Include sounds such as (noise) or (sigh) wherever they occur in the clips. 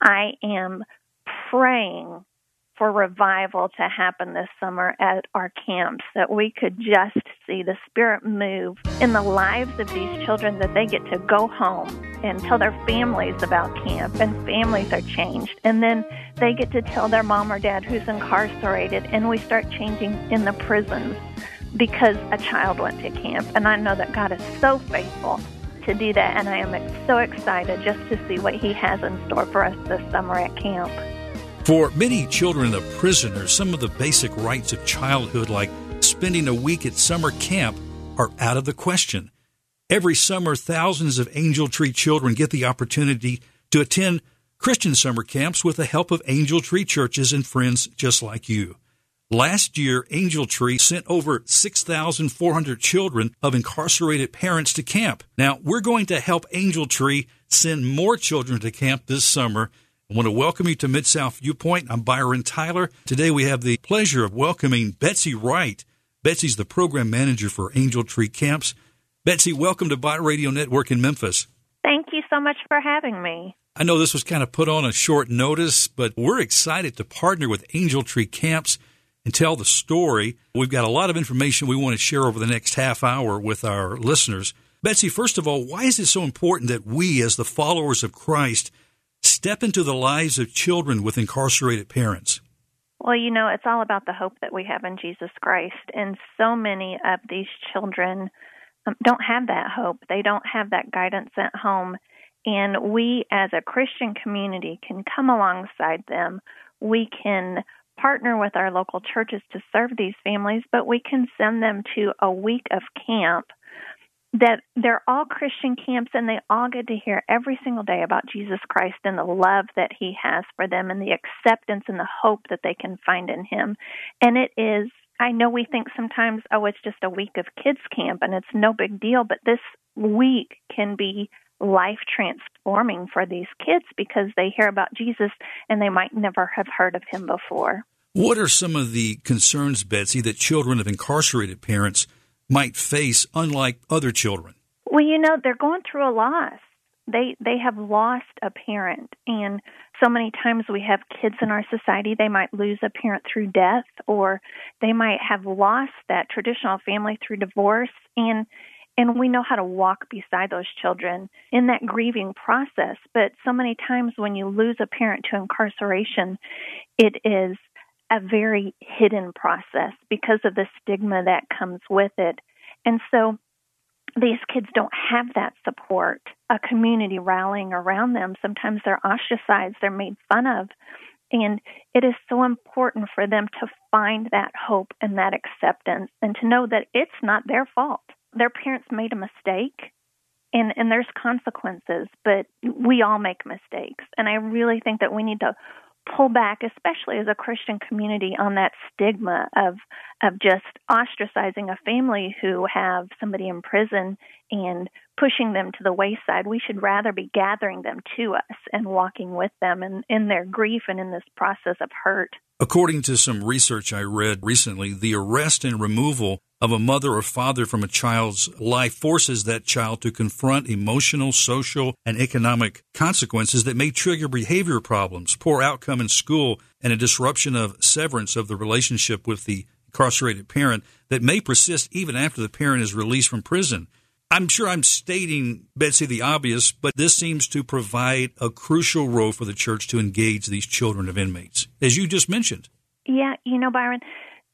I am praying for revival to happen this summer at our camps, that we could just see the Spirit move in the lives of these children, that they get to go home and tell their families about camp, and families are changed. And then they get to tell their mom or dad who's incarcerated, and we start changing in the prisons because a child went to camp. And I know that God is so faithful to do that, and I am so excited just to see what He has in store for us this summer at camp. For many children of prisoners, some of the basic rights of childhood, like spending a week at summer camp, are out of the question. Every summer, thousands of Angel Tree children get the opportunity to attend Christian summer camps with the help of Angel Tree churches and friends just like you. Last year, Angel Tree sent over 6,400 children of incarcerated parents to camp. Now, we're going to help Angel Tree send more children to camp this summer I want to welcome you to Mid South Viewpoint. I'm Byron Tyler. Today we have the pleasure of welcoming Betsy Wright. Betsy's the program manager for Angel Tree Camps. Betsy, welcome to Bott Radio Network in Memphis. Thank you so much for having me. I know this was kind of put on a short notice, but we're excited to partner with Angel Tree Camps and tell the story. We've got a lot of information we want to share over the next half hour with our listeners. Betsy, first of all, why is it so important that we, as the followers of Christ, step into the lives of children with incarcerated parents? Well, you know, it's all about the hope that we have in Jesus Christ. And so many of these children um, don't have that hope, they don't have that guidance at home. And we, as a Christian community, can come alongside them. We can partner with our local churches to serve these families, but we can send them to a week of camp that they're all Christian camps and they all get to hear every single day about Jesus Christ and the love that he has for them and the acceptance and the hope that they can find in him. And it is, I know we think sometimes, oh, it's just a week of kids camp and it's no big deal, but this week can be life transforming for these kids because they hear about Jesus and they might never have heard of him before. What are some of the concerns, Betsy, that children of incarcerated parents might face, unlike other children? Well, you know, they're going through a loss. They they have lost a parent, and so many times we have kids in our society. They might lose a parent through death, or they might have lost that traditional family through divorce, and and we know how to walk beside those children in that grieving process. But so many times when you lose a parent to incarceration, it is a very hidden process because of the stigma that comes with it. And so these kids don't have that support, a community rallying around them. Sometimes they're ostracized, they're made fun of. And it is so important for them to find that hope and that acceptance and to know that it's not their fault. Their parents made a mistake and and there's consequences, but we all make mistakes. And I really think that we need to pull back, especially as a Christian community, on that stigma of of just ostracizing a family who have somebody in prison and pushing them to the wayside. We should rather be gathering them to us and walking with them in, in their grief and in this process of hurt. According to some research I read recently, the arrest and removal of a mother or father from a child's life forces that child to confront emotional, social, and economic consequences that may trigger behavior problems, poor outcome in school, and a disruption of severance of the relationship with the incarcerated parent that may persist even after the parent is released from prison. I'm sure I'm stating, Betsy, the obvious, but this seems to provide a crucial role for the church to engage these children of inmates, as you just mentioned. Yeah, you know, Byron,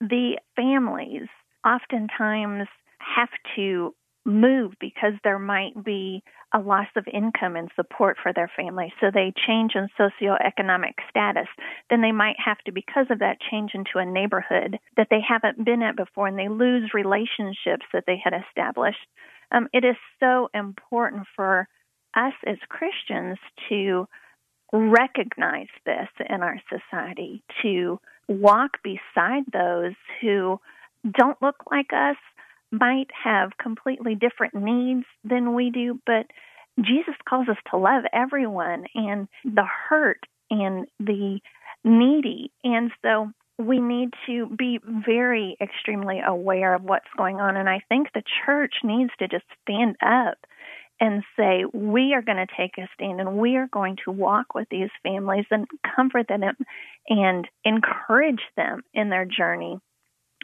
the families oftentimes have to move because there might be a loss of income and support for their family. So they change in socioeconomic status. Then they might have to, because of that, change into a neighborhood that they haven't been at before and they lose relationships that they had established. Um, it is so important for us as Christians to recognize this in our society, to walk beside those who don't look like us, might have completely different needs than we do, but Jesus calls us to love everyone and the hurt and the needy. And so we need to be very extremely aware of what's going on. And I think the church needs to just stand up and say, we are going to take a stand and we are going to walk with these families and comfort them and encourage them in their journey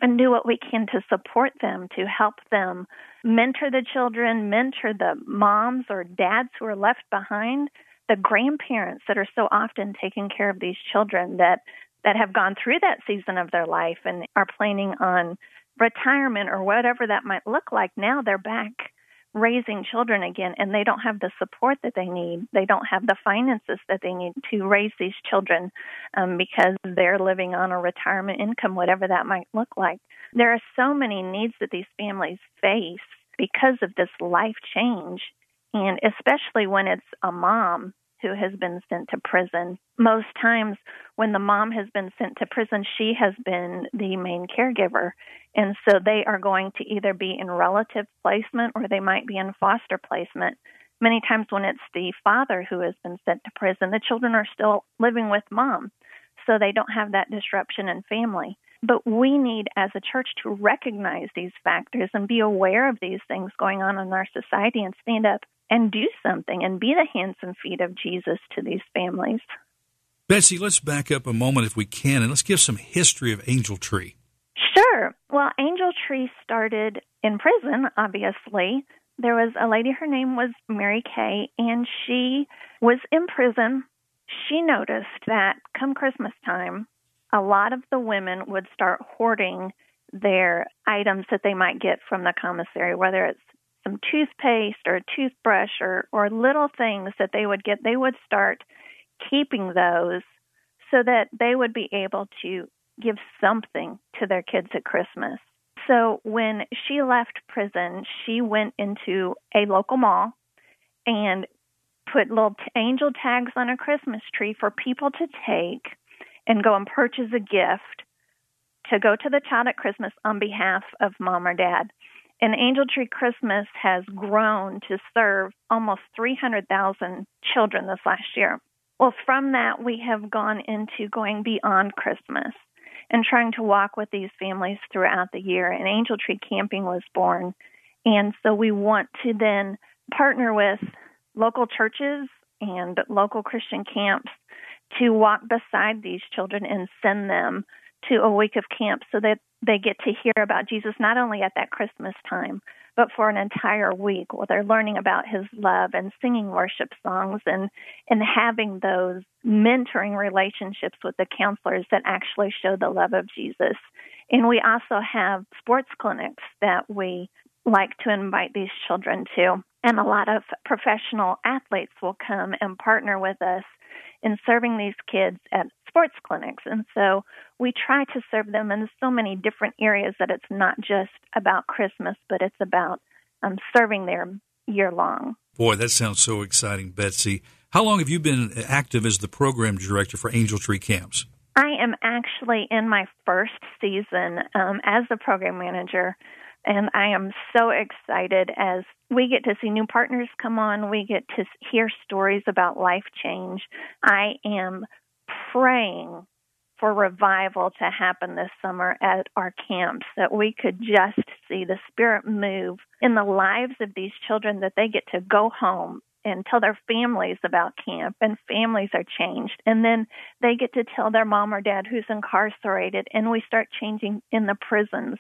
and do what we can to support them, to help them mentor the children, mentor the moms or dads who are left behind, the grandparents that are so often taking care of these children that that have gone through that season of their life and are planning on retirement or whatever that might look like. Now they're back raising children again and they don't have the support that they need. They don't have the finances that they need to raise these children um, because they're living on a retirement income, whatever that might look like. There are so many needs that these families face because of this life change. And especially when it's a mom who has been sent to prison. Most times, when the mom has been sent to prison, she has been the main caregiver. And so they are going to either be in relative placement or they might be in foster placement. Many times, when it's the father who has been sent to prison, the children are still living with mom. So they don't have that disruption in family. But we need, as a church, to recognize these factors and be aware of these things going on in our society and stand up and do something and be the hands and feet of Jesus to these families. Betsy, let's back up a moment if we can and let's give some history of Angel Tree. Sure. Well, Angel Tree started in prison, obviously. There was a lady, her name was Mary Kay, and she was in prison. She noticed that come Christmas time, a lot of the women would start hoarding their items that they might get from the commissary, whether it's some toothpaste or a toothbrush or, or little things that they would get, they would start keeping those so that they would be able to give something to their kids at Christmas. So when she left prison, she went into a local mall and put little angel tags on a Christmas tree for people to take and go and purchase a gift to go to the child at Christmas on behalf of mom or dad. And Angel Tree Christmas has grown to serve almost 300,000 children this last year. Well, from that, we have gone into going beyond Christmas and trying to walk with these families throughout the year. And Angel Tree Camping was born. And so we want to then partner with local churches and local Christian camps to walk beside these children and send them to a week of camp so that they get to hear about Jesus not only at that Christmas time, but for an entire week where they're learning about his love and singing worship songs and, and having those mentoring relationships with the counselors that actually show the love of Jesus. And we also have sports clinics that we like to invite these children to. And a lot of professional athletes will come and partner with us in serving these kids at sports clinics. And so we try to serve them in so many different areas that it's not just about Christmas, but it's about um, serving them year long. Boy, that sounds so exciting, Betsy. How long have you been active as the program director for Angel Tree Camps? I am actually in my first season um, as the program manager. And I am so excited as we get to see new partners come on. We get to hear stories about life change. I am praying for revival to happen this summer at our camps, that we could just see the Spirit move in the lives of these children, that they get to go home and tell their families about camp, and families are changed. And then they get to tell their mom or dad who's incarcerated, and we start changing in the prisons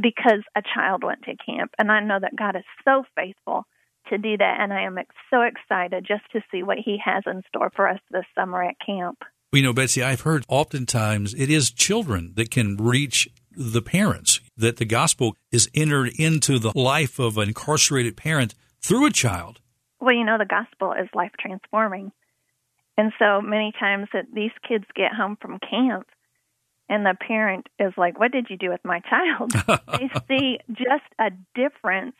because a child went to camp. And I know that God is so faithful to do that. And I am so excited just to see what He has in store for us this summer at camp. You know, Betsy, I've heard oftentimes it is children that can reach the parents, that the gospel is entered into the life of an incarcerated parent through a child. Well, you know, the gospel is life transforming. And so many times that these kids get home from camp and the parent is like, What did you do with my child? (laughs) they see just a difference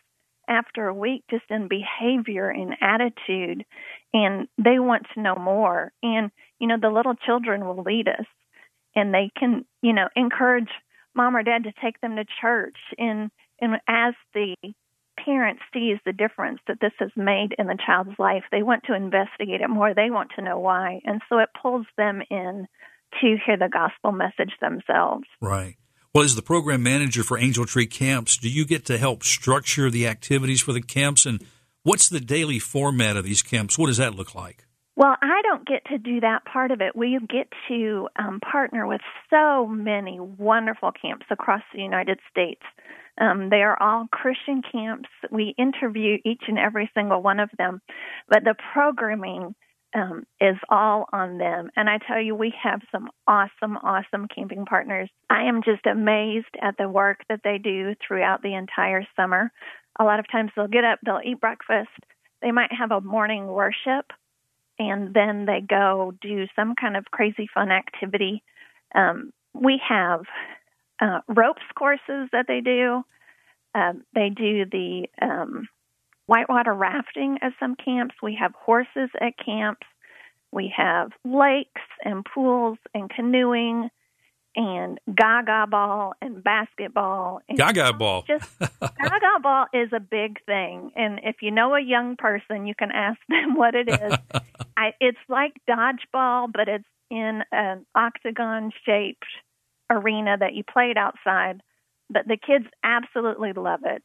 after a week just in behavior and attitude, and they want to know more. And, you know, the little children will lead us, and they can, you know, encourage mom or dad to take them to church. And, and as the parent sees the difference that this has made in the child's life, they want to investigate it more. They want to know why. And so it pulls them in to hear the gospel message themselves. Right. Well, as the program manager for Angel Tree Camps, do you get to help structure the activities for the camps? And What's the daily format of these camps? What does that look like? Well, I don't get to do that part of it. We get to um, partner with so many wonderful camps across the United States. Um, they are all Christian camps. We interview each and every single one of them, but the programming um, is all on them. And I tell you, we have some awesome, awesome camping partners. I am just amazed at the work that they do throughout the entire summer. A lot of times they'll get up, they'll eat breakfast, they might have a morning worship and then they go do some kind of crazy fun activity. Um, we have uh, ropes courses that they do. Um, they do the um, whitewater rafting at some camps. We have horses at camps. We have lakes and pools and canoeing and gaga ball and basketball. And gaga ball. Just (laughs) gaga ball is a big thing, and if you know a young person, you can ask them (laughs) what it is. I, it's like dodgeball, but it's in an octagon shaped arena that you played outside. But the kids absolutely love it.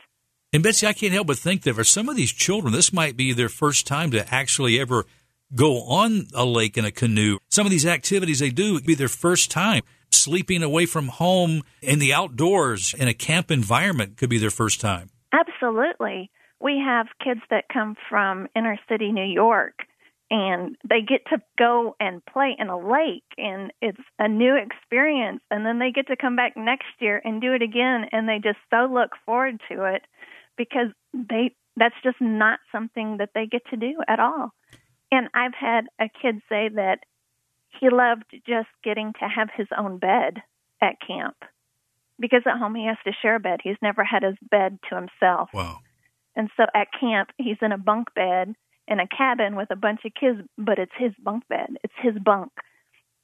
And Betsy, I can't help but think that for some of these children, this might be their first time to actually ever go on a lake in a canoe. Some of these activities they do would be their first time sleeping away from home in the outdoors in a camp environment could be their first time. Absolutely. We have kids that come from inner city New York and they get to go and play in a lake and it's a new experience and then they get to come back next year and do it again and they just so look forward to it because they that's just not something that they get to do at all. And I've had a kid say that he loved just getting to have his own bed at camp because at home he has to share a bed. He's never had his bed to himself. Wow. And so at camp, he's in a bunk bed in a cabin with a bunch of kids, but it's his bunk bed. It's his bunk.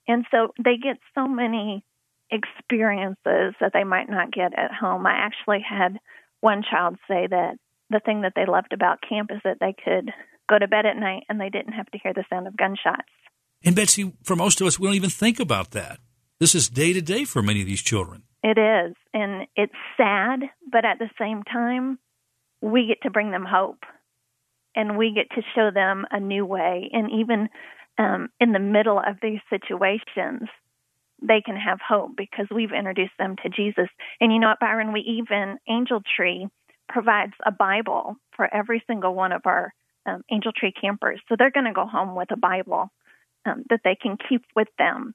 And so they get so many experiences that they might not get at home. I actually had one child say that the thing that they loved about camp is that they could go to bed at night and they didn't have to hear the sound of gunshots. And Betsy, for most of us, we don't even think about that. This is day to day for many of these children. It is. And it's sad, but at the same time, we get to bring them hope and we get to show them a new way. And even um, in the middle of these situations, they can have hope because we've introduced them to Jesus. And you know what, Byron? We even, Angel Tree provides a Bible for every single one of our um, Angel Tree campers. So they're going to go home with a Bible um, that they can keep with them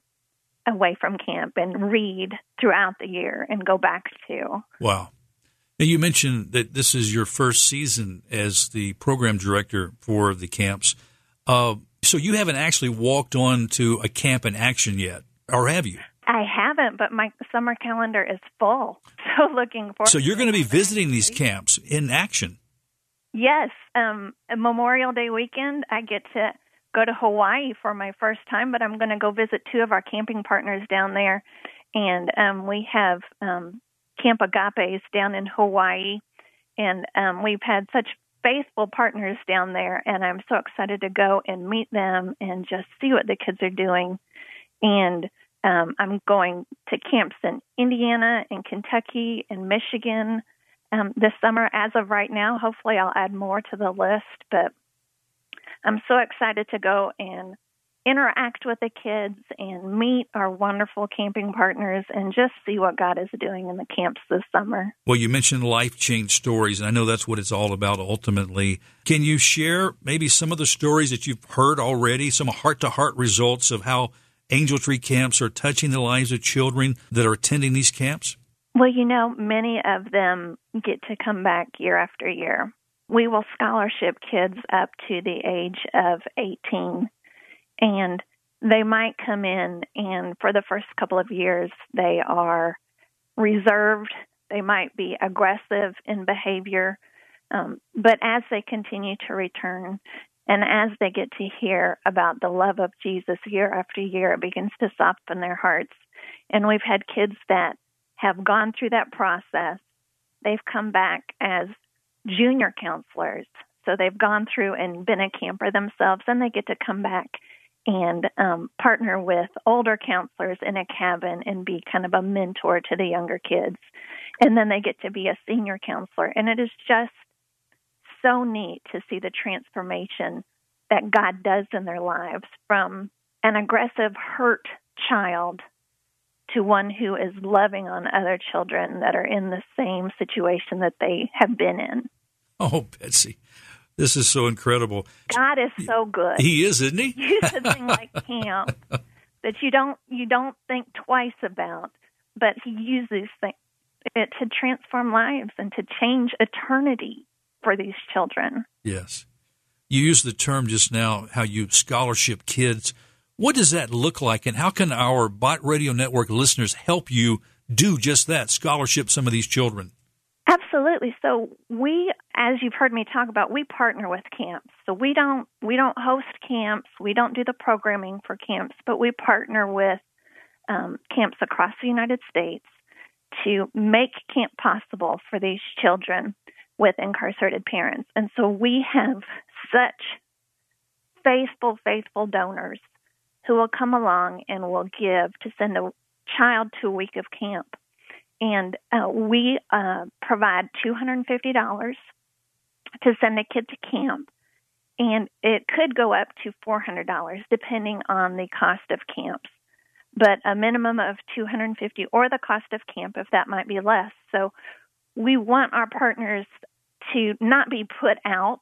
away from camp and read throughout the year and go back to. Wow. Now, you mentioned that this is your first season as the program director for the camps. Uh, so you haven't actually walked on to a camp in action yet, or have you? I haven't, but my summer calendar is full. (laughs) So looking forward. So you're going to be visiting these camps in action. Yes, um, Memorial Day weekend, I get to go to Hawaii for my first time, but I'm going to go visit two of our camping partners down there, and um, we have um, Camp Agapes down in Hawaii, and um, we've had such faithful partners down there, and I'm so excited to go and meet them and just see what the kids are doing. And um, I'm going to camps in Indiana and Kentucky and Michigan um, this summer. As of right now, hopefully I'll add more to the list, but I'm so excited to go and interact with the kids and meet our wonderful camping partners and just see what God is doing in the camps this summer. Well, you mentioned life change stories, and I know that's what it's all about ultimately. Can you share maybe some of the stories that you've heard already, some heart to heart results of how Angel Tree camps are touching the lives of children that are attending these camps? Well, you know, many of them get to come back year after year. We will scholarship kids up to the age of 18 and they might come in and for the first couple of years they are reserved. They might be aggressive in behavior um, but as they continue to return and as they get to hear about the love of jesus year after year it begins to soften their hearts. And we've had kids that have gone through that process. They've come back as junior counselors so they've gone through and been a camper themselves and they get to come back and um, partner with older counselors in a cabin and be kind of a mentor to the younger kids. And then they get to be a senior counselor. And it is just so neat to see the transformation that God does in their lives from an aggressive, hurt child to one who is loving on other children that are in the same situation that they have been in. (laughs) Oh, Betsy, this is so incredible. God is so good. He is, isn't he? Use a thing like (laughs) camp that you don't you don't think twice about, but He uses things it to transform lives and to change eternity for these children. Yes. You used the term just now, how you scholarship kids. What does that look like, and how can our Bott Radio Network listeners help you do just that, scholarship some of these children? Absolutely. So we, as you've heard me talk about, we partner with camps. So we don't we don't host camps, we don't do the programming for camps, but we partner with um, camps across the United States to make camp possible for these children with incarcerated parents. And so we have such faithful, faithful donors who will come along and will give to send a child to a week of camp. And uh, we uh, provide $250 to send a kid to camp. And it could go up to $400 depending on the cost of camps but a minimum of 250 or the cost of camp if that might be less. So we want our partners to not be put out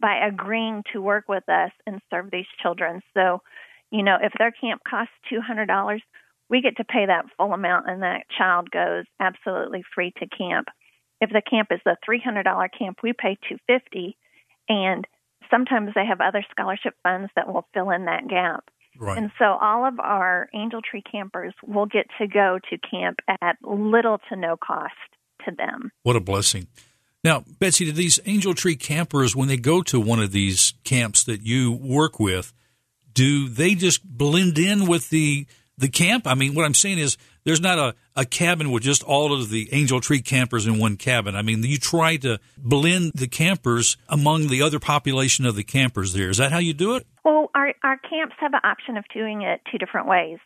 by agreeing to work with us and serve these children. So, you know, if their camp costs $200, we get to pay that full amount and that child goes absolutely free to camp. If the camp is a $300 camp, we pay 250 and sometimes they have other scholarship funds that will fill in that gap. Right. And so all of our Angel Tree campers will get to go to camp at little to no cost to them. What a blessing. Now, Betsy, do these Angel Tree campers, when they go to one of these camps that you work with, do they just blend in with the the camp? I mean, what I'm saying is there's not a, a cabin with just all of the Angel Tree campers in one cabin. I mean, you try to blend the campers among the other population of the campers there. Is that how you do it? Well, our, our camps have an option of doing it two different ways.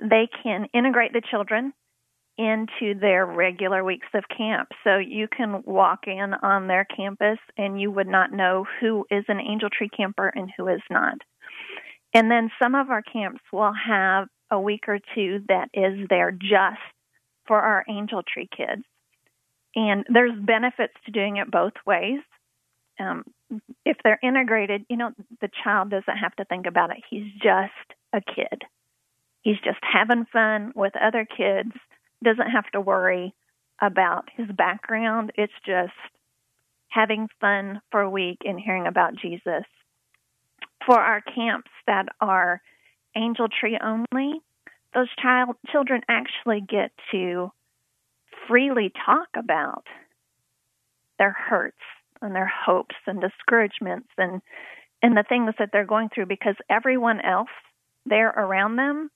They can integrate the children into their regular weeks of camp. So you can walk in on their campus and you would not know who is an Angel Tree camper and who is not. And then some of our camps will have a week or two that is there just for our Angel Tree kids. And there's benefits to doing it both ways. Um, if they're integrated, you know, the child doesn't have to think about it. He's just a kid. He's just having fun with other kids, doesn't have to worry about his background. It's just having fun for a week and hearing about Jesus. For our camps that are angel tree only, those child children actually get to freely talk about their hurts and their hopes and discouragements and and the things that they're going through because everyone else there around them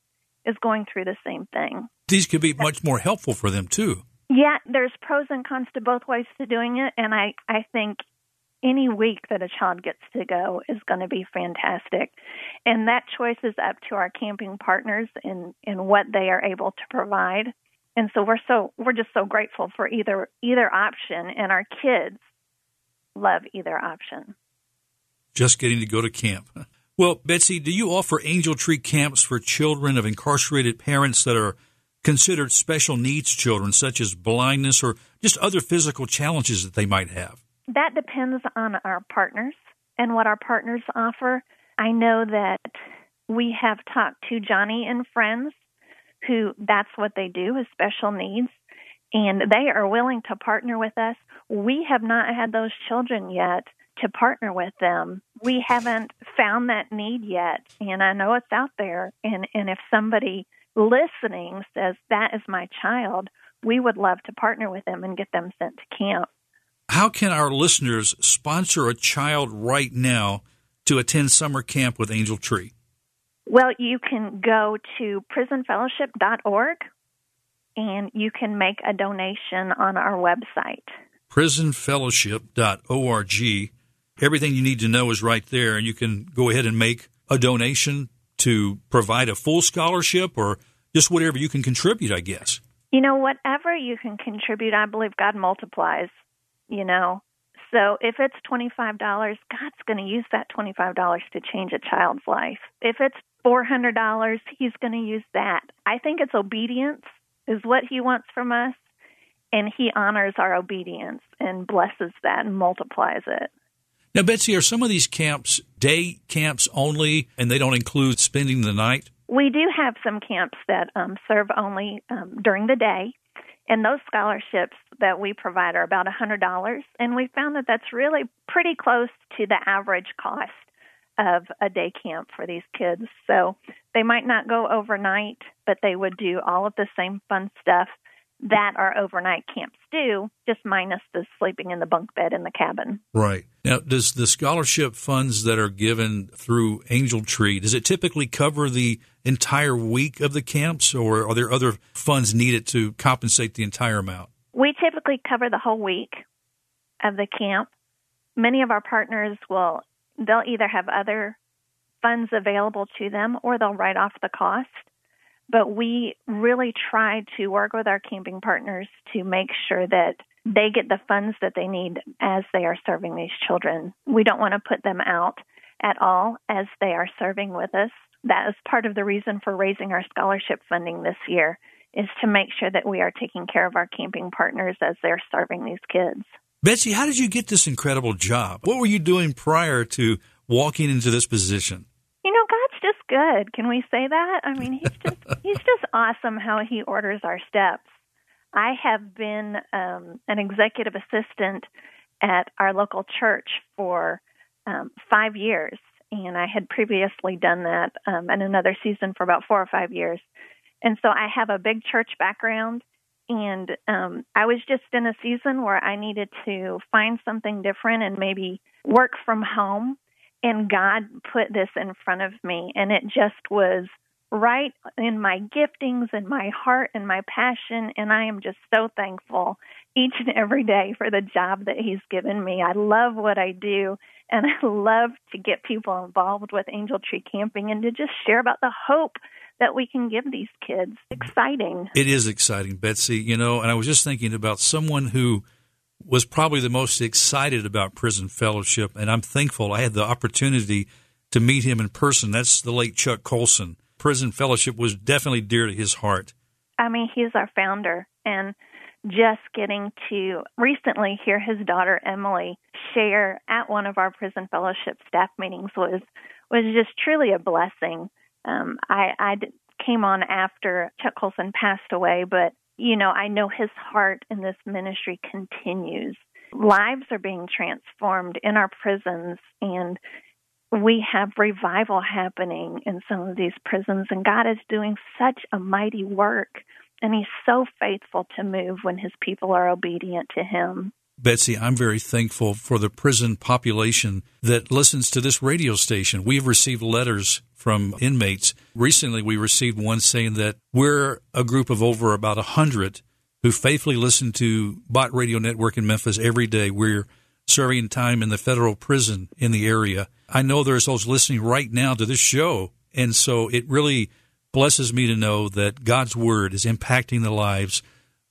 is going through the same thing. These could be much more helpful for them too. Yeah, there's pros and cons to both ways to doing it and I I think any week that a child gets to go is going to be fantastic. And that choice is up to our camping partners and, in what they are able to provide. And so we're so we're just so grateful for either either option and our kids love either option. Just getting to go to camp. (laughs) Well, Betsy, do you offer Angel Tree camps for children of incarcerated parents that are considered special needs children, such as blindness or just other physical challenges that they might have? That depends on our partners and what our partners offer. I know that we have talked to Joni and friends who that's what they do is special needs and they are willing to partner with us. We have not had those children yet to partner with them. We haven't found that need yet and I know it's out there and and if somebody listening says that is my child, we would love to partner with them and get them sent to camp. How can our listeners sponsor a child right now to attend summer camp with Angel Tree? Well, you can go to prisonfellowship.org and you can make a donation on our website. Prisonfellowship.org. Everything you need to know is right there, and you can go ahead and make a donation to provide a full scholarship or just whatever you can contribute, I guess. You know, whatever you can contribute, I believe God multiplies you know. So if it's $25, God's going to use that $25 to change a child's life. If it's $400, He's going to use that. I think it's obedience is what He wants from us, and He honors our obedience and blesses that and multiplies it. Now, Betsy, are some of these camps day camps only, and they don't include spending the night? We do have some camps that um, serve only um, during the day, and those scholarships that we provide are about $100. And we found that that's really pretty close to the average cost of a day camp for these kids. So they might not go overnight, but they would do all of the same fun stuff that our overnight camps do, just minus the sleeping in the bunk bed in the cabin. Right. Now, does the scholarship funds that are given through Angel Tree, does it typically cover the entire week of the camps, or are there other funds needed to compensate the entire amount? We typically cover the whole week of the camp. Many of our partners will, they'll either have other funds available to them or they'll write off the cost but we really try to work with our camping partners to make sure that they get the funds that they need as they are serving these children. We don't want to put them out at all as they are serving with us. That is part of the reason for raising our scholarship funding this year is to make sure that we are taking care of our camping partners as they're serving these kids. Betsy, how did you get this incredible job? What were you doing prior to walking into this position? You know, God's just good. Can we say that? I mean, he's just (laughs) he's just awesome how he orders our steps. I have been um, an executive assistant at our local church for um, five years, and I had previously done that um, in another season for about four or five years. And so I have a big church background, and um, I was just in a season where I needed to find something different and maybe work from home and God put this in front of me, and it just was right in my giftings and my heart and my passion. And I am just so thankful each and every day for the job that He's given me. I love what I do, and I love to get people involved with Angel Tree Camping and to just share about the hope that we can give these kids. Exciting. It is exciting, Betsy. You know, and I was just thinking about someone who was probably the most excited about Prison Fellowship, and I'm thankful I had the opportunity to meet him in person. That's the late Chuck Colson. Prison Fellowship was definitely dear to his heart. I mean, he's our founder, and just getting to recently hear his daughter Emily share at one of our prison fellowship staff meetings was was just truly a blessing. Um, I, I came on after Chuck Colson passed away, but you know, I know his heart in this ministry continues. Lives are being transformed in our prisons, and we have revival happening in some of these prisons, and God is doing such a mighty work. And He's so faithful to move when His people are obedient to Him. Betsy, I'm very thankful for the prison population that listens to this radio station. We've received letters from inmates. Recently, we received one saying that we're a group of over about 100 who faithfully listen to Bott Radio Network in Memphis every day. We're serving time in the federal prison in the area. I know there's those listening right now to this show. And so it really blesses me to know that God's word is impacting the lives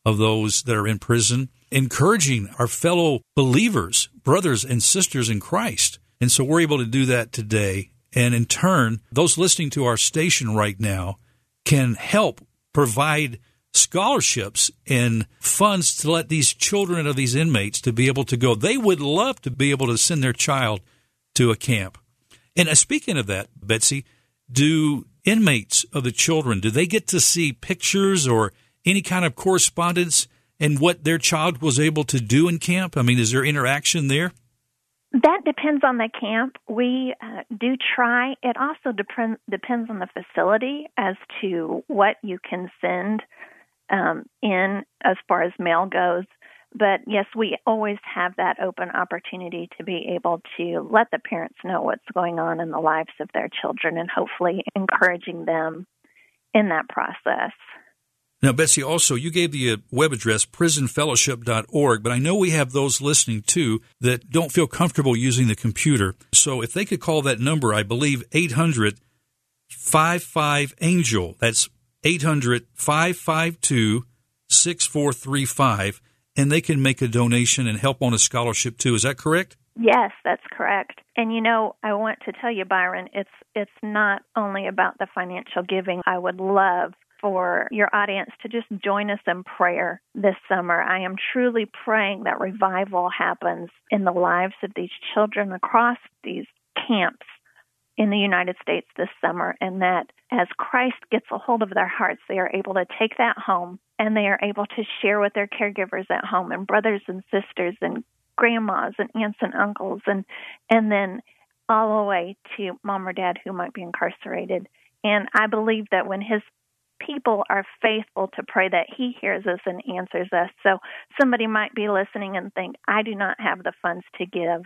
of those that are in prison, encouraging our fellow believers, brothers and sisters in Christ. And so we're able to do that today. And in turn, those listening to our station right now can help provide scholarships and funds to let these children of these inmates to be able to go. They would love to be able to send their child to a camp. And uh, speaking of that, Betsy, do inmates of the children, do they get to see pictures or any kind of correspondence and what their child was able to do in camp? I mean, is there interaction there? That depends on the camp. We uh, do try. It also depend, depends on the facility as to what you can send um, in as far as mail goes. But yes, we always have that open opportunity to be able to let the parents know what's going on in the lives of their children and hopefully encouraging them in that process. Now, Betsy, also, you gave the uh, web address prisonfellowship.org, but I know we have those listening too that don't feel comfortable using the computer. So if they could call that number, I believe 800 55 Angel. That's 800 552 6435. and they can make a donation and help on a scholarship too. Is that correct? Yes, that's correct. And you know, I want to tell you, Byron, it's it's not only about the financial giving. I would love for your audience to just join us in prayer this summer. I am truly praying that revival happens in the lives of these children across these camps in the United States this summer, and that as Christ gets a hold of their hearts, they are able to take that home and they are able to share with their caregivers at home and brothers and sisters and grandmas and aunts and uncles and and then all the way to mom or dad who might be incarcerated. And I believe that when his people are faithful to pray that he hears us and answers us. So somebody might be listening and think, I do not have the funds to give.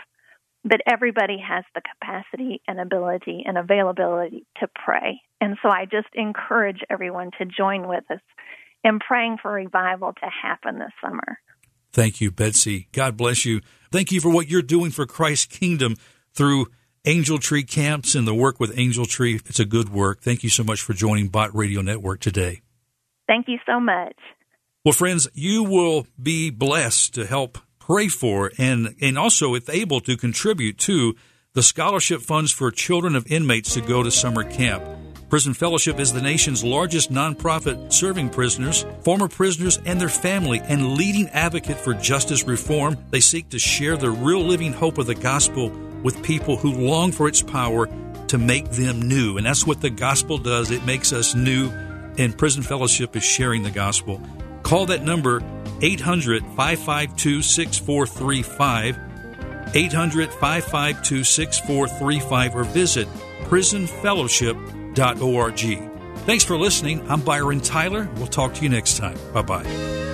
But everybody has the capacity and ability and availability to pray. And so I just encourage everyone to join with us in praying for revival to happen this summer. Thank you, Betsy. God bless you. Thank you for what you're doing for Christ's kingdom through Angel Tree camps and the work with Angel Tree. It's a good work. Thank you so much for joining Bott Radio Network today. Thank you so much. Well, friends, you will be blessed to help pray for and, and also, if able, to contribute to the scholarship funds for children of inmates to go to summer camp. Prison Fellowship is the nation's largest nonprofit serving prisoners, former prisoners, and their family, and leading advocate for justice reform. They seek to share the real living hope of the gospel with people who long for its power to make them new. And that's what the gospel does. It makes us new, and Prison Fellowship is sharing the gospel. Call that number 800 552 6435. 800 552 6435 or visit prisonfellowship.com Thanks for listening. I'm Byron Tyler. We'll talk to you next time. Bye bye.